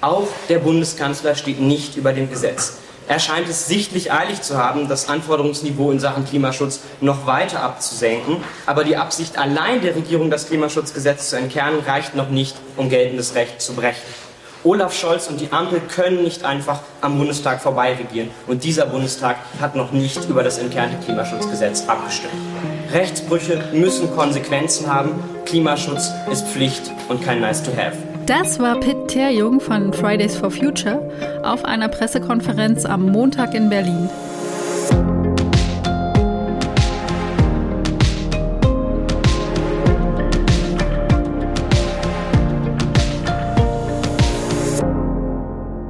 Auch der Bundeskanzler steht nicht über dem Gesetz. Er scheint es sichtlich eilig zu haben, das Anforderungsniveau in Sachen Klimaschutz noch weiter abzusenken. Aber die Absicht allein der Regierung, das Klimaschutzgesetz zu entkernen, reicht noch nicht, um geltendes Recht zu brechen. Olaf Scholz und die Ampel können nicht einfach am Bundestag vorbei regieren. Und dieser Bundestag hat noch nicht über das entkernte Klimaschutzgesetz abgestimmt. Rechtsbrüche müssen Konsequenzen haben. Klimaschutz ist Pflicht und kein Nice to Have. Das war Pitt Terjung von Fridays for Future auf einer Pressekonferenz am Montag in Berlin.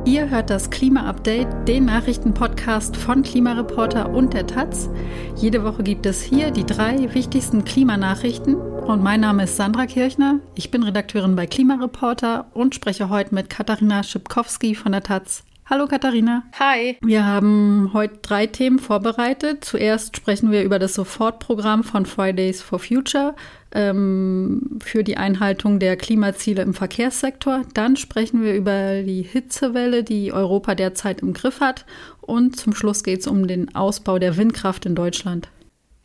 Ihr hört das Klima-Update, den Nachrichtenpodcast von Klimareporter und der Taz. Jede Woche gibt es hier die drei wichtigsten Klimanachrichten und mein Name ist Sandra Kirchner. Ich bin Redakteurin bei Klimareporter und spreche heute mit Katharina Schipkowski von der Taz. Hallo Katharina. Hi. Wir haben heute drei Themen vorbereitet. Zuerst sprechen wir über das Sofortprogramm von Fridays for Future ähm, für die Einhaltung der Klimaziele im Verkehrssektor. Dann sprechen wir über die Hitzewelle, die Europa derzeit im Griff hat. Und zum Schluss geht es um den Ausbau der Windkraft in Deutschland.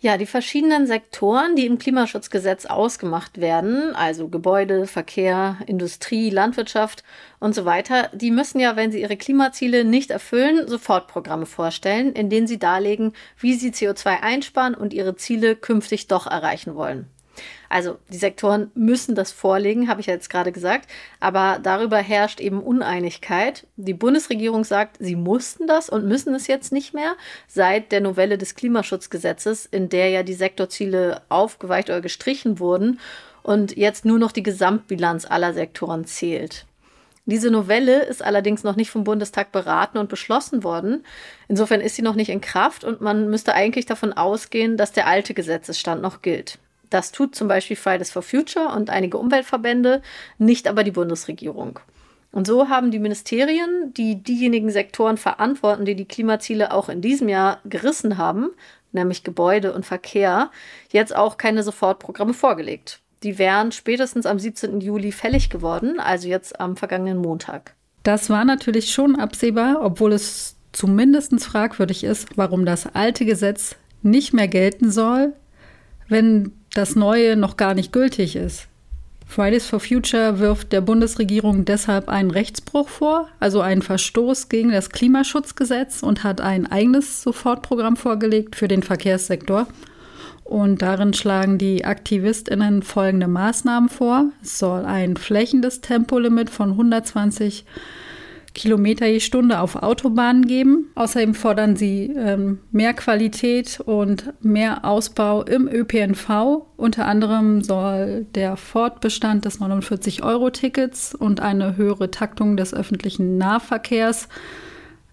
Ja, die verschiedenen Sektoren, die im Klimaschutzgesetz ausgemacht werden, also Gebäude, Verkehr, Industrie, Landwirtschaft und so weiter, die müssen ja, wenn sie ihre Klimaziele nicht erfüllen, Sofortprogramme vorstellen, in denen sie darlegen, wie sie CO2 einsparen und ihre Ziele künftig doch erreichen wollen. Also die Sektoren müssen das vorlegen, habe ich ja jetzt gerade gesagt, aber darüber herrscht eben Uneinigkeit. Die Bundesregierung sagt, sie mussten das und müssen es jetzt nicht mehr seit der Novelle des Klimaschutzgesetzes, in der ja die Sektorziele aufgeweicht oder gestrichen wurden und jetzt nur noch die Gesamtbilanz aller Sektoren zählt. Diese Novelle ist allerdings noch nicht vom Bundestag beraten und beschlossen worden. Insofern ist sie noch nicht in Kraft und man müsste eigentlich davon ausgehen, dass der alte Gesetzesstand noch gilt. Das tut zum Beispiel Fridays for Future und einige Umweltverbände, nicht aber die Bundesregierung. Und so haben die Ministerien, die diejenigen Sektoren verantworten, die die Klimaziele auch in diesem Jahr gerissen haben, nämlich Gebäude und Verkehr, jetzt auch keine Sofortprogramme vorgelegt. Die wären spätestens am 17. Juli fällig geworden, also jetzt am vergangenen Montag. Das war natürlich schon absehbar, obwohl es zumindest fragwürdig ist, warum das alte Gesetz nicht mehr gelten soll, wenn das Neue noch gar nicht gültig ist. Fridays for Future wirft der Bundesregierung deshalb einen Rechtsbruch vor, also einen Verstoß gegen das Klimaschutzgesetz und hat ein eigenes Sofortprogramm vorgelegt für den Verkehrssektor. Und darin schlagen die Aktivistinnen folgende Maßnahmen vor. Es soll ein flächendes Tempolimit von 120 Kilometer je Stunde auf Autobahnen geben. Außerdem fordern sie ähm, mehr Qualität und mehr Ausbau im ÖPNV. Unter anderem soll der Fortbestand des 49-Euro-Tickets und eine höhere Taktung des öffentlichen Nahverkehrs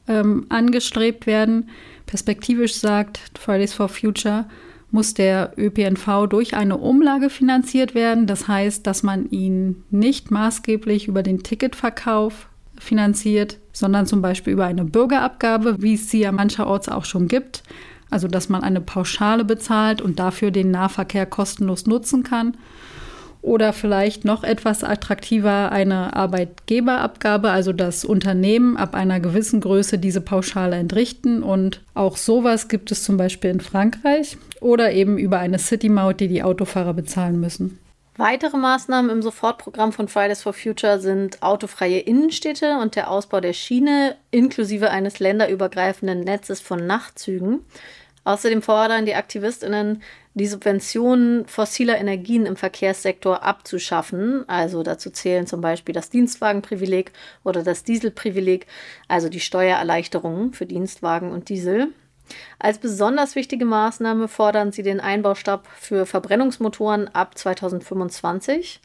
ähm, angestrebt werden. Perspektivisch sagt Fridays for Future, muss der ÖPNV durch eine Umlage finanziert werden. Das heißt, dass man ihn nicht maßgeblich über den Ticketverkauf finanziert, sondern zum Beispiel über eine Bürgerabgabe, wie es sie ja mancherorts auch schon gibt. Also dass man eine Pauschale bezahlt und dafür den Nahverkehr kostenlos nutzen kann. Oder vielleicht noch etwas attraktiver eine Arbeitgeberabgabe, also das Unternehmen ab einer gewissen Größe diese Pauschale entrichten. Und auch sowas gibt es zum Beispiel in Frankreich. Oder eben über eine City-Maut, die die Autofahrer bezahlen müssen. Weitere Maßnahmen im Sofortprogramm von Fridays for Future sind autofreie Innenstädte und der Ausbau der Schiene inklusive eines länderübergreifenden Netzes von Nachtzügen. Außerdem fordern die Aktivistinnen, die Subventionen fossiler Energien im Verkehrssektor abzuschaffen. Also dazu zählen zum Beispiel das Dienstwagenprivileg oder das Dieselprivileg, also die Steuererleichterungen für Dienstwagen und Diesel. Als besonders wichtige Maßnahme fordern sie den Einbaustopp für Verbrennungsmotoren ab 2025.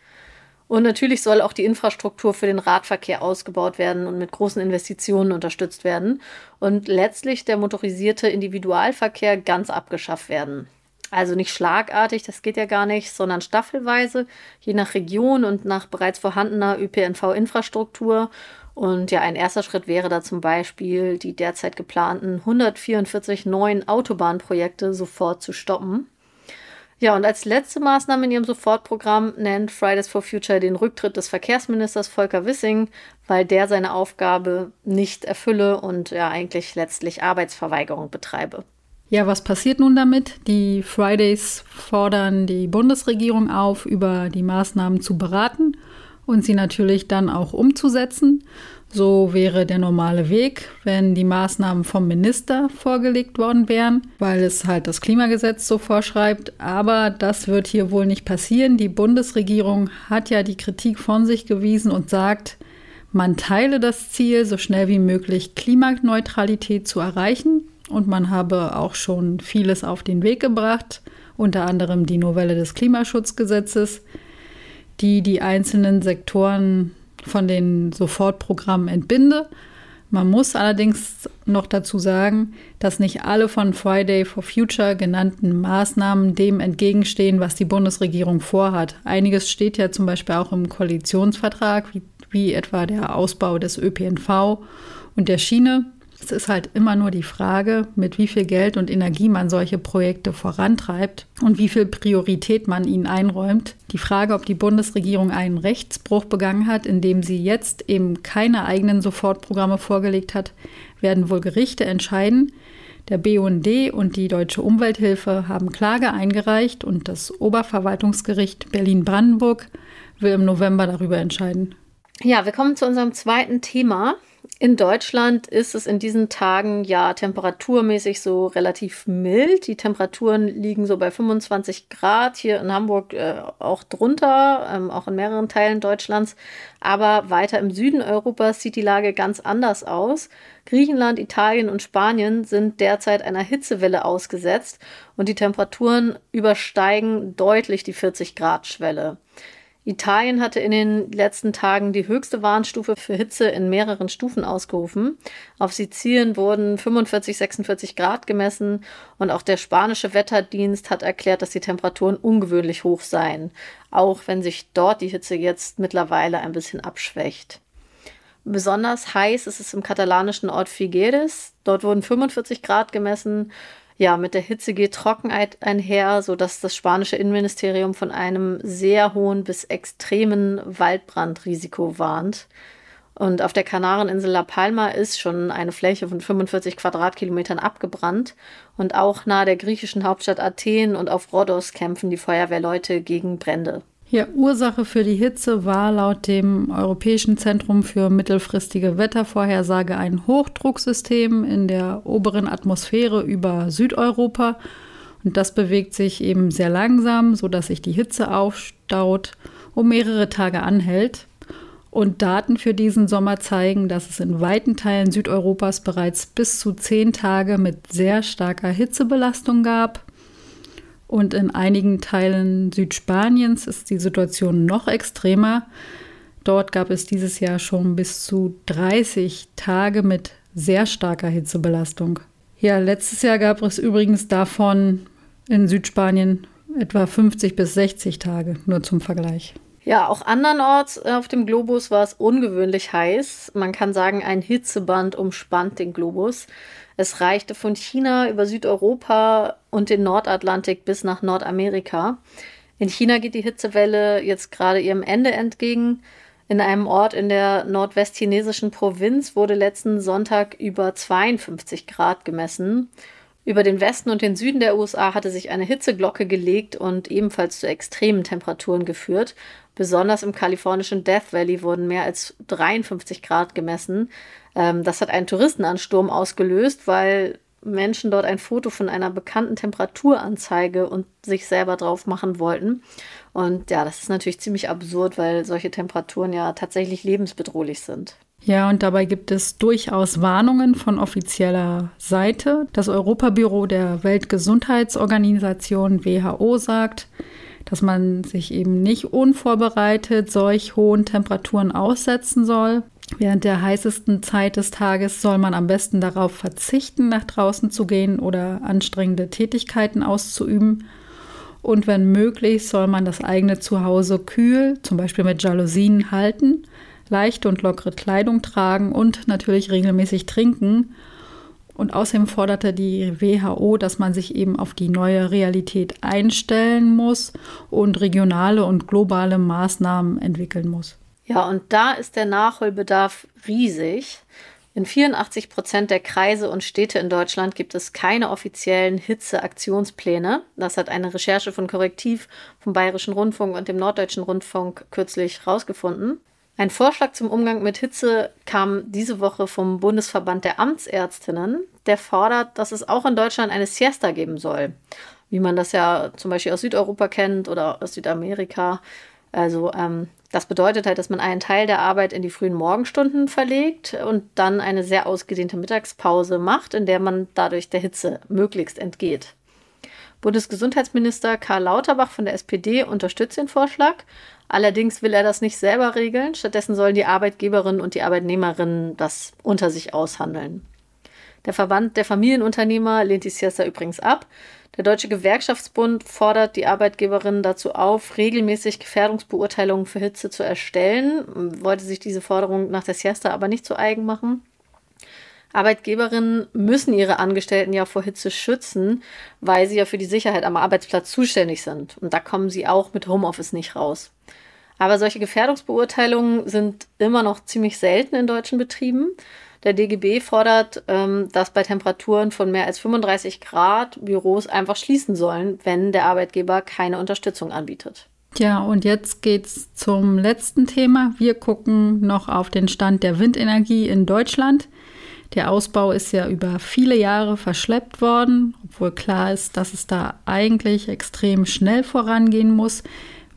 Und natürlich soll auch die Infrastruktur für den Radverkehr ausgebaut werden und mit großen Investitionen unterstützt werden. Und letztlich der motorisierte Individualverkehr ganz abgeschafft werden. Also nicht schlagartig, das geht ja gar nicht, sondern staffelweise, je nach Region und nach bereits vorhandener ÖPNV-Infrastruktur und ja, ein erster Schritt wäre da zum Beispiel, die derzeit geplanten 144 neuen Autobahnprojekte sofort zu stoppen. Ja, und als letzte Maßnahme in ihrem Sofortprogramm nennt Fridays for Future den Rücktritt des Verkehrsministers Volker Wissing, weil der seine Aufgabe nicht erfülle und ja eigentlich letztlich Arbeitsverweigerung betreibe. Ja, was passiert nun damit? Die Fridays fordern die Bundesregierung auf, über die Maßnahmen zu beraten und sie natürlich dann auch umzusetzen. So wäre der normale Weg, wenn die Maßnahmen vom Minister vorgelegt worden wären, weil es halt das Klimagesetz so vorschreibt. Aber das wird hier wohl nicht passieren. Die Bundesregierung hat ja die Kritik von sich gewiesen und sagt, man teile das Ziel, so schnell wie möglich Klimaneutralität zu erreichen. Und man habe auch schon vieles auf den Weg gebracht, unter anderem die Novelle des Klimaschutzgesetzes die die einzelnen Sektoren von den Sofortprogrammen entbinde. Man muss allerdings noch dazu sagen, dass nicht alle von Friday for Future genannten Maßnahmen dem entgegenstehen, was die Bundesregierung vorhat. Einiges steht ja zum Beispiel auch im Koalitionsvertrag, wie, wie etwa der Ausbau des ÖPNV und der Schiene. Es ist halt immer nur die Frage, mit wie viel Geld und Energie man solche Projekte vorantreibt und wie viel Priorität man ihnen einräumt. Die Frage, ob die Bundesregierung einen Rechtsbruch begangen hat, indem sie jetzt eben keine eigenen Sofortprogramme vorgelegt hat, werden wohl Gerichte entscheiden. Der BUND und die Deutsche Umwelthilfe haben Klage eingereicht und das Oberverwaltungsgericht Berlin-Brandenburg will im November darüber entscheiden. Ja, wir kommen zu unserem zweiten Thema. In Deutschland ist es in diesen Tagen ja temperaturmäßig so relativ mild. Die Temperaturen liegen so bei 25 Grad, hier in Hamburg äh, auch drunter, ähm, auch in mehreren Teilen Deutschlands. Aber weiter im Süden Europas sieht die Lage ganz anders aus. Griechenland, Italien und Spanien sind derzeit einer Hitzewelle ausgesetzt und die Temperaturen übersteigen deutlich die 40 Grad Schwelle. Italien hatte in den letzten Tagen die höchste Warnstufe für Hitze in mehreren Stufen ausgerufen. Auf Sizilien wurden 45, 46 Grad gemessen und auch der spanische Wetterdienst hat erklärt, dass die Temperaturen ungewöhnlich hoch seien, auch wenn sich dort die Hitze jetzt mittlerweile ein bisschen abschwächt. Besonders heiß ist es im katalanischen Ort Figueres. Dort wurden 45 Grad gemessen ja, mit der Hitze geht Trockenheit einher, sodass das spanische Innenministerium von einem sehr hohen bis extremen Waldbrandrisiko warnt. Und auf der Kanareninsel La Palma ist schon eine Fläche von 45 Quadratkilometern abgebrannt. Und auch nahe der griechischen Hauptstadt Athen und auf Rhodos kämpfen die Feuerwehrleute gegen Brände. Ja, Ursache für die Hitze war laut dem Europäischen Zentrum für mittelfristige Wettervorhersage ein Hochdrucksystem in der oberen Atmosphäre über Südeuropa. Und das bewegt sich eben sehr langsam, sodass sich die Hitze aufstaut und mehrere Tage anhält. Und Daten für diesen Sommer zeigen, dass es in weiten Teilen Südeuropas bereits bis zu zehn Tage mit sehr starker Hitzebelastung gab. Und in einigen Teilen Südspaniens ist die Situation noch extremer. Dort gab es dieses Jahr schon bis zu 30 Tage mit sehr starker Hitzebelastung. Ja, letztes Jahr gab es übrigens davon in Südspanien etwa 50 bis 60 Tage, nur zum Vergleich. Ja, auch andernorts auf dem Globus war es ungewöhnlich heiß. Man kann sagen, ein Hitzeband umspannt den Globus. Es reichte von China über Südeuropa und den Nordatlantik bis nach Nordamerika. In China geht die Hitzewelle jetzt gerade ihrem Ende entgegen. In einem Ort in der nordwestchinesischen Provinz wurde letzten Sonntag über 52 Grad gemessen. Über den Westen und den Süden der USA hatte sich eine Hitzeglocke gelegt und ebenfalls zu extremen Temperaturen geführt. Besonders im kalifornischen Death Valley wurden mehr als 53 Grad gemessen. Ähm, das hat einen Touristenansturm ausgelöst, weil Menschen dort ein Foto von einer bekannten Temperaturanzeige und sich selber drauf machen wollten. Und ja, das ist natürlich ziemlich absurd, weil solche Temperaturen ja tatsächlich lebensbedrohlich sind. Ja, und dabei gibt es durchaus Warnungen von offizieller Seite. Das Europabüro der Weltgesundheitsorganisation WHO sagt, dass man sich eben nicht unvorbereitet solch hohen Temperaturen aussetzen soll. Während der heißesten Zeit des Tages soll man am besten darauf verzichten, nach draußen zu gehen oder anstrengende Tätigkeiten auszuüben. Und wenn möglich, soll man das eigene Zuhause kühl, zum Beispiel mit Jalousien, halten, leichte und lockere Kleidung tragen und natürlich regelmäßig trinken. Und außerdem forderte die WHO, dass man sich eben auf die neue Realität einstellen muss und regionale und globale Maßnahmen entwickeln muss. Ja, und da ist der Nachholbedarf riesig. In 84 Prozent der Kreise und Städte in Deutschland gibt es keine offiziellen Hitzeaktionspläne. Das hat eine Recherche von Korrektiv vom Bayerischen Rundfunk und dem Norddeutschen Rundfunk kürzlich herausgefunden. Ein Vorschlag zum Umgang mit Hitze kam diese Woche vom Bundesverband der Amtsärztinnen. Der fordert, dass es auch in Deutschland eine Siesta geben soll, wie man das ja zum Beispiel aus Südeuropa kennt oder aus Südamerika. Also ähm, das bedeutet halt, dass man einen Teil der Arbeit in die frühen Morgenstunden verlegt und dann eine sehr ausgedehnte Mittagspause macht, in der man dadurch der Hitze möglichst entgeht. Bundesgesundheitsminister Karl Lauterbach von der SPD unterstützt den Vorschlag. Allerdings will er das nicht selber regeln. Stattdessen sollen die Arbeitgeberinnen und die Arbeitnehmerinnen das unter sich aushandeln. Der Verband der Familienunternehmer lehnt die Siesta übrigens ab. Der Deutsche Gewerkschaftsbund fordert die Arbeitgeberinnen dazu auf, regelmäßig Gefährdungsbeurteilungen für Hitze zu erstellen, wollte sich diese Forderung nach der Siesta aber nicht zu eigen machen. Arbeitgeberinnen müssen ihre Angestellten ja vor Hitze schützen, weil sie ja für die Sicherheit am Arbeitsplatz zuständig sind. Und da kommen sie auch mit Homeoffice nicht raus. Aber solche Gefährdungsbeurteilungen sind immer noch ziemlich selten in deutschen Betrieben. Der DGB fordert, ähm, dass bei Temperaturen von mehr als 35 Grad Büros einfach schließen sollen, wenn der Arbeitgeber keine Unterstützung anbietet. Ja, und jetzt geht's zum letzten Thema. Wir gucken noch auf den Stand der Windenergie in Deutschland. Der Ausbau ist ja über viele Jahre verschleppt worden, obwohl klar ist, dass es da eigentlich extrem schnell vorangehen muss,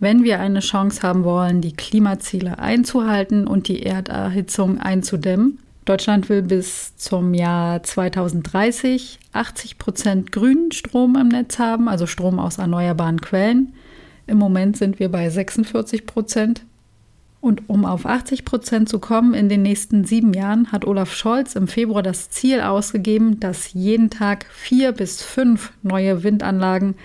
wenn wir eine Chance haben wollen, die Klimaziele einzuhalten und die Erderhitzung einzudämmen. Deutschland will bis zum Jahr 2030 80 Prozent grünen Strom im Netz haben, also Strom aus erneuerbaren Quellen. Im Moment sind wir bei 46 Prozent. Und um auf 80 Prozent zu kommen in den nächsten sieben Jahren, hat Olaf Scholz im Februar das Ziel ausgegeben, dass jeden Tag vier bis fünf neue Windanlagen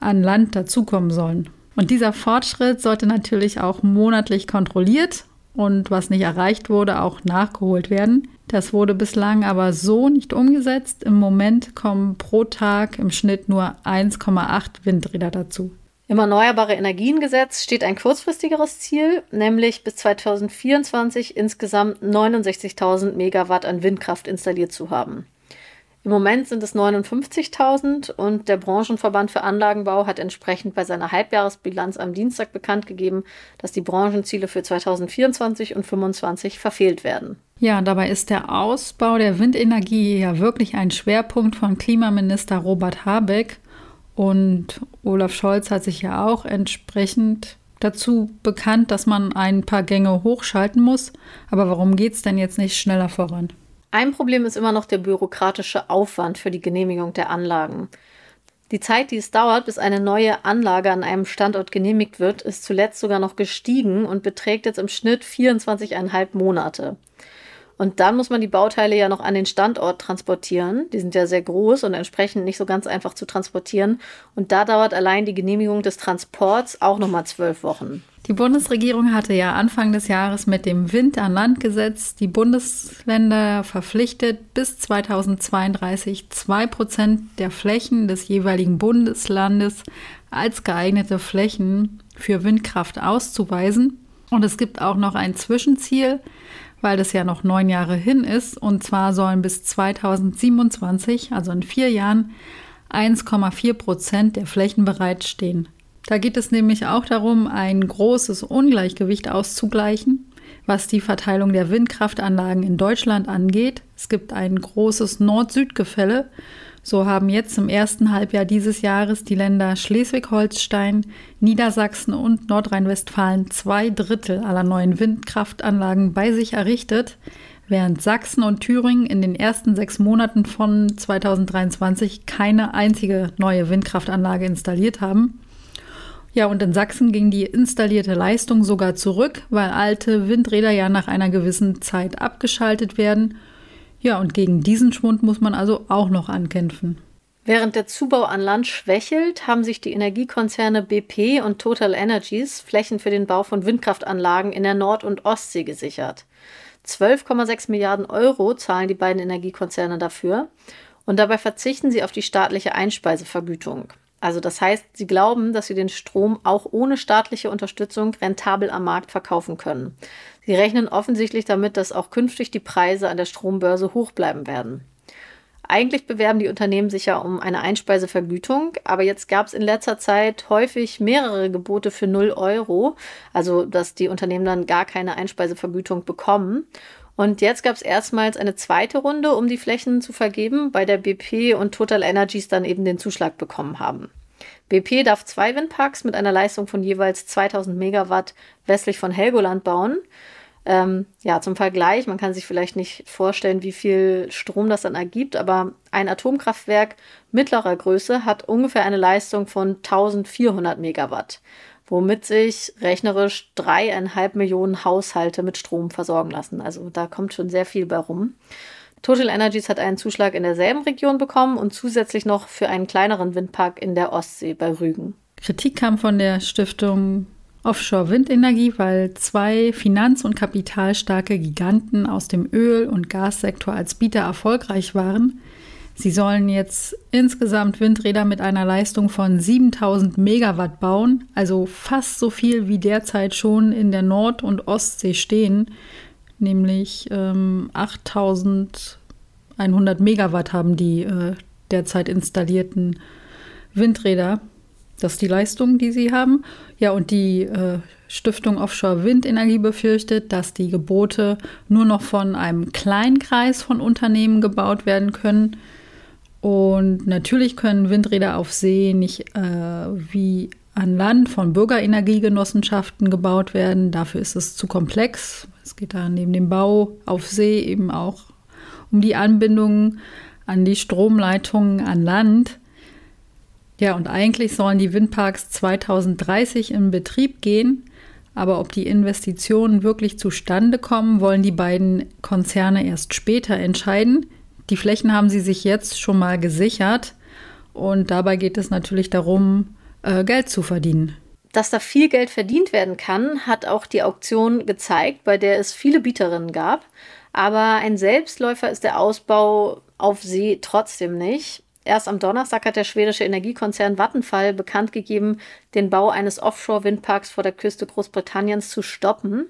an Land dazukommen sollen. Und dieser Fortschritt sollte natürlich auch monatlich kontrolliert und was nicht erreicht wurde, auch nachgeholt werden. Das wurde bislang aber so nicht umgesetzt. Im Moment kommen pro Tag im Schnitt nur 1,8 Windräder dazu. Im Erneuerbare Energiengesetz steht ein kurzfristigeres Ziel, nämlich bis 2024 insgesamt 69.000 Megawatt an Windkraft installiert zu haben. Im Moment sind es 59.000 und der Branchenverband für Anlagenbau hat entsprechend bei seiner Halbjahresbilanz am Dienstag bekannt gegeben, dass die Branchenziele für 2024 und 2025 verfehlt werden. Ja, dabei ist der Ausbau der Windenergie ja wirklich ein Schwerpunkt von Klimaminister Robert Habeck. Und Olaf Scholz hat sich ja auch entsprechend dazu bekannt, dass man ein paar Gänge hochschalten muss. Aber warum geht es denn jetzt nicht schneller voran? Ein Problem ist immer noch der bürokratische Aufwand für die Genehmigung der Anlagen. Die Zeit, die es dauert, bis eine neue Anlage an einem Standort genehmigt wird, ist zuletzt sogar noch gestiegen und beträgt jetzt im Schnitt 24,5 Monate. Und dann muss man die Bauteile ja noch an den Standort transportieren. Die sind ja sehr groß und entsprechend nicht so ganz einfach zu transportieren. Und da dauert allein die Genehmigung des Transports auch nochmal zwölf Wochen. Die Bundesregierung hatte ja Anfang des Jahres mit dem Wind an Land Gesetz die Bundesländer verpflichtet, bis 2032 zwei Prozent der Flächen des jeweiligen Bundeslandes als geeignete Flächen für Windkraft auszuweisen. Und es gibt auch noch ein Zwischenziel, weil das ja noch neun Jahre hin ist. Und zwar sollen bis 2027, also in vier Jahren, 1,4 Prozent der Flächen bereitstehen. Da geht es nämlich auch darum, ein großes Ungleichgewicht auszugleichen, was die Verteilung der Windkraftanlagen in Deutschland angeht. Es gibt ein großes Nord-Süd-Gefälle. So haben jetzt im ersten Halbjahr dieses Jahres die Länder Schleswig-Holstein, Niedersachsen und Nordrhein-Westfalen zwei Drittel aller neuen Windkraftanlagen bei sich errichtet, während Sachsen und Thüringen in den ersten sechs Monaten von 2023 keine einzige neue Windkraftanlage installiert haben. Ja, und in Sachsen ging die installierte Leistung sogar zurück, weil alte Windräder ja nach einer gewissen Zeit abgeschaltet werden. Ja, und gegen diesen Schwund muss man also auch noch ankämpfen. Während der Zubau an Land schwächelt, haben sich die Energiekonzerne BP und Total Energies Flächen für den Bau von Windkraftanlagen in der Nord- und Ostsee gesichert. 12,6 Milliarden Euro zahlen die beiden Energiekonzerne dafür. Und dabei verzichten sie auf die staatliche Einspeisevergütung. Also das heißt, sie glauben, dass sie den Strom auch ohne staatliche Unterstützung rentabel am Markt verkaufen können. Sie rechnen offensichtlich damit, dass auch künftig die Preise an der Strombörse hoch bleiben werden. Eigentlich bewerben die Unternehmen sich ja um eine Einspeisevergütung, aber jetzt gab es in letzter Zeit häufig mehrere Gebote für 0 Euro, also dass die Unternehmen dann gar keine Einspeisevergütung bekommen. Und jetzt gab es erstmals eine zweite Runde, um die Flächen zu vergeben, bei der BP und Total Energies dann eben den Zuschlag bekommen haben. BP darf zwei Windparks mit einer Leistung von jeweils 2000 Megawatt westlich von Helgoland bauen. Ähm, ja, zum Vergleich, man kann sich vielleicht nicht vorstellen, wie viel Strom das dann ergibt, aber ein Atomkraftwerk mittlerer Größe hat ungefähr eine Leistung von 1400 Megawatt womit sich rechnerisch dreieinhalb Millionen Haushalte mit Strom versorgen lassen. Also da kommt schon sehr viel bei rum. Total Energies hat einen Zuschlag in derselben Region bekommen und zusätzlich noch für einen kleineren Windpark in der Ostsee bei Rügen. Kritik kam von der Stiftung Offshore Windenergie, weil zwei finanz- und kapitalstarke Giganten aus dem Öl- und Gassektor als Bieter erfolgreich waren. Sie sollen jetzt insgesamt Windräder mit einer Leistung von 7000 Megawatt bauen, also fast so viel wie derzeit schon in der Nord- und Ostsee stehen, nämlich ähm, 8100 Megawatt haben die äh, derzeit installierten Windräder. Das ist die Leistung, die sie haben. Ja, und die äh, Stiftung Offshore Windenergie befürchtet, dass die Gebote nur noch von einem kleinen Kreis von Unternehmen gebaut werden können. Und natürlich können Windräder auf See nicht äh, wie an Land von Bürgerenergiegenossenschaften gebaut werden. Dafür ist es zu komplex. Es geht da neben dem Bau auf See eben auch um die Anbindung an die Stromleitungen an Land. Ja, und eigentlich sollen die Windparks 2030 in Betrieb gehen. Aber ob die Investitionen wirklich zustande kommen, wollen die beiden Konzerne erst später entscheiden. Die Flächen haben sie sich jetzt schon mal gesichert und dabei geht es natürlich darum, äh, Geld zu verdienen. Dass da viel Geld verdient werden kann, hat auch die Auktion gezeigt, bei der es viele Bieterinnen gab. Aber ein Selbstläufer ist der Ausbau auf See trotzdem nicht. Erst am Donnerstag hat der schwedische Energiekonzern Vattenfall bekannt gegeben, den Bau eines Offshore-Windparks vor der Küste Großbritanniens zu stoppen,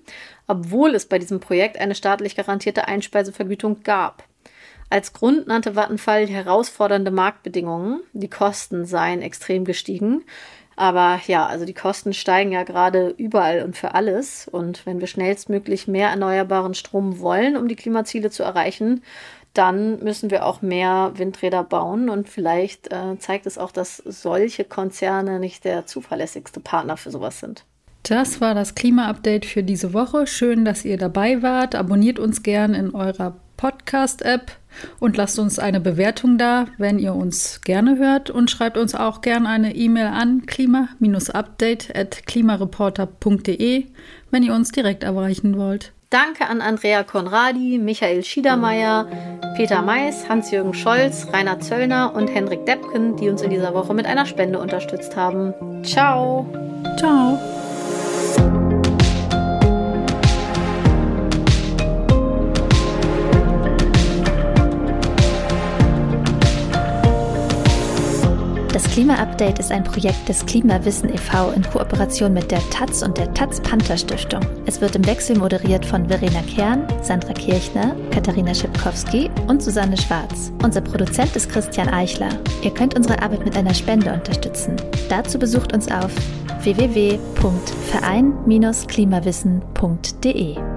obwohl es bei diesem Projekt eine staatlich garantierte Einspeisevergütung gab. Als Grund nannte Vattenfall herausfordernde Marktbedingungen. Die Kosten seien extrem gestiegen. Aber ja, also die Kosten steigen ja gerade überall und für alles. Und wenn wir schnellstmöglich mehr erneuerbaren Strom wollen, um die Klimaziele zu erreichen, dann müssen wir auch mehr Windräder bauen. Und vielleicht äh, zeigt es auch, dass solche Konzerne nicht der zuverlässigste Partner für sowas sind. Das war das Klima-Update für diese Woche. Schön, dass ihr dabei wart. Abonniert uns gern in eurer Podcast-App und lasst uns eine Bewertung da, wenn ihr uns gerne hört und schreibt uns auch gerne eine E-Mail an klima-update at klimareporter.de, wenn ihr uns direkt erreichen wollt. Danke an Andrea Konradi, Michael Schiedermeier, Peter Mais, Hans-Jürgen Scholz, Rainer Zöllner und Henrik Deppken, die uns in dieser Woche mit einer Spende unterstützt haben. Ciao! Ciao! Das Klima-Update ist ein Projekt des Klimawissen e.V. in Kooperation mit der Taz und der Taz Panther Stiftung. Es wird im Wechsel moderiert von Verena Kern, Sandra Kirchner, Katharina Schipkowski und Susanne Schwarz. Unser Produzent ist Christian Eichler. Ihr könnt unsere Arbeit mit einer Spende unterstützen. Dazu besucht uns auf www.verein-klimawissen.de.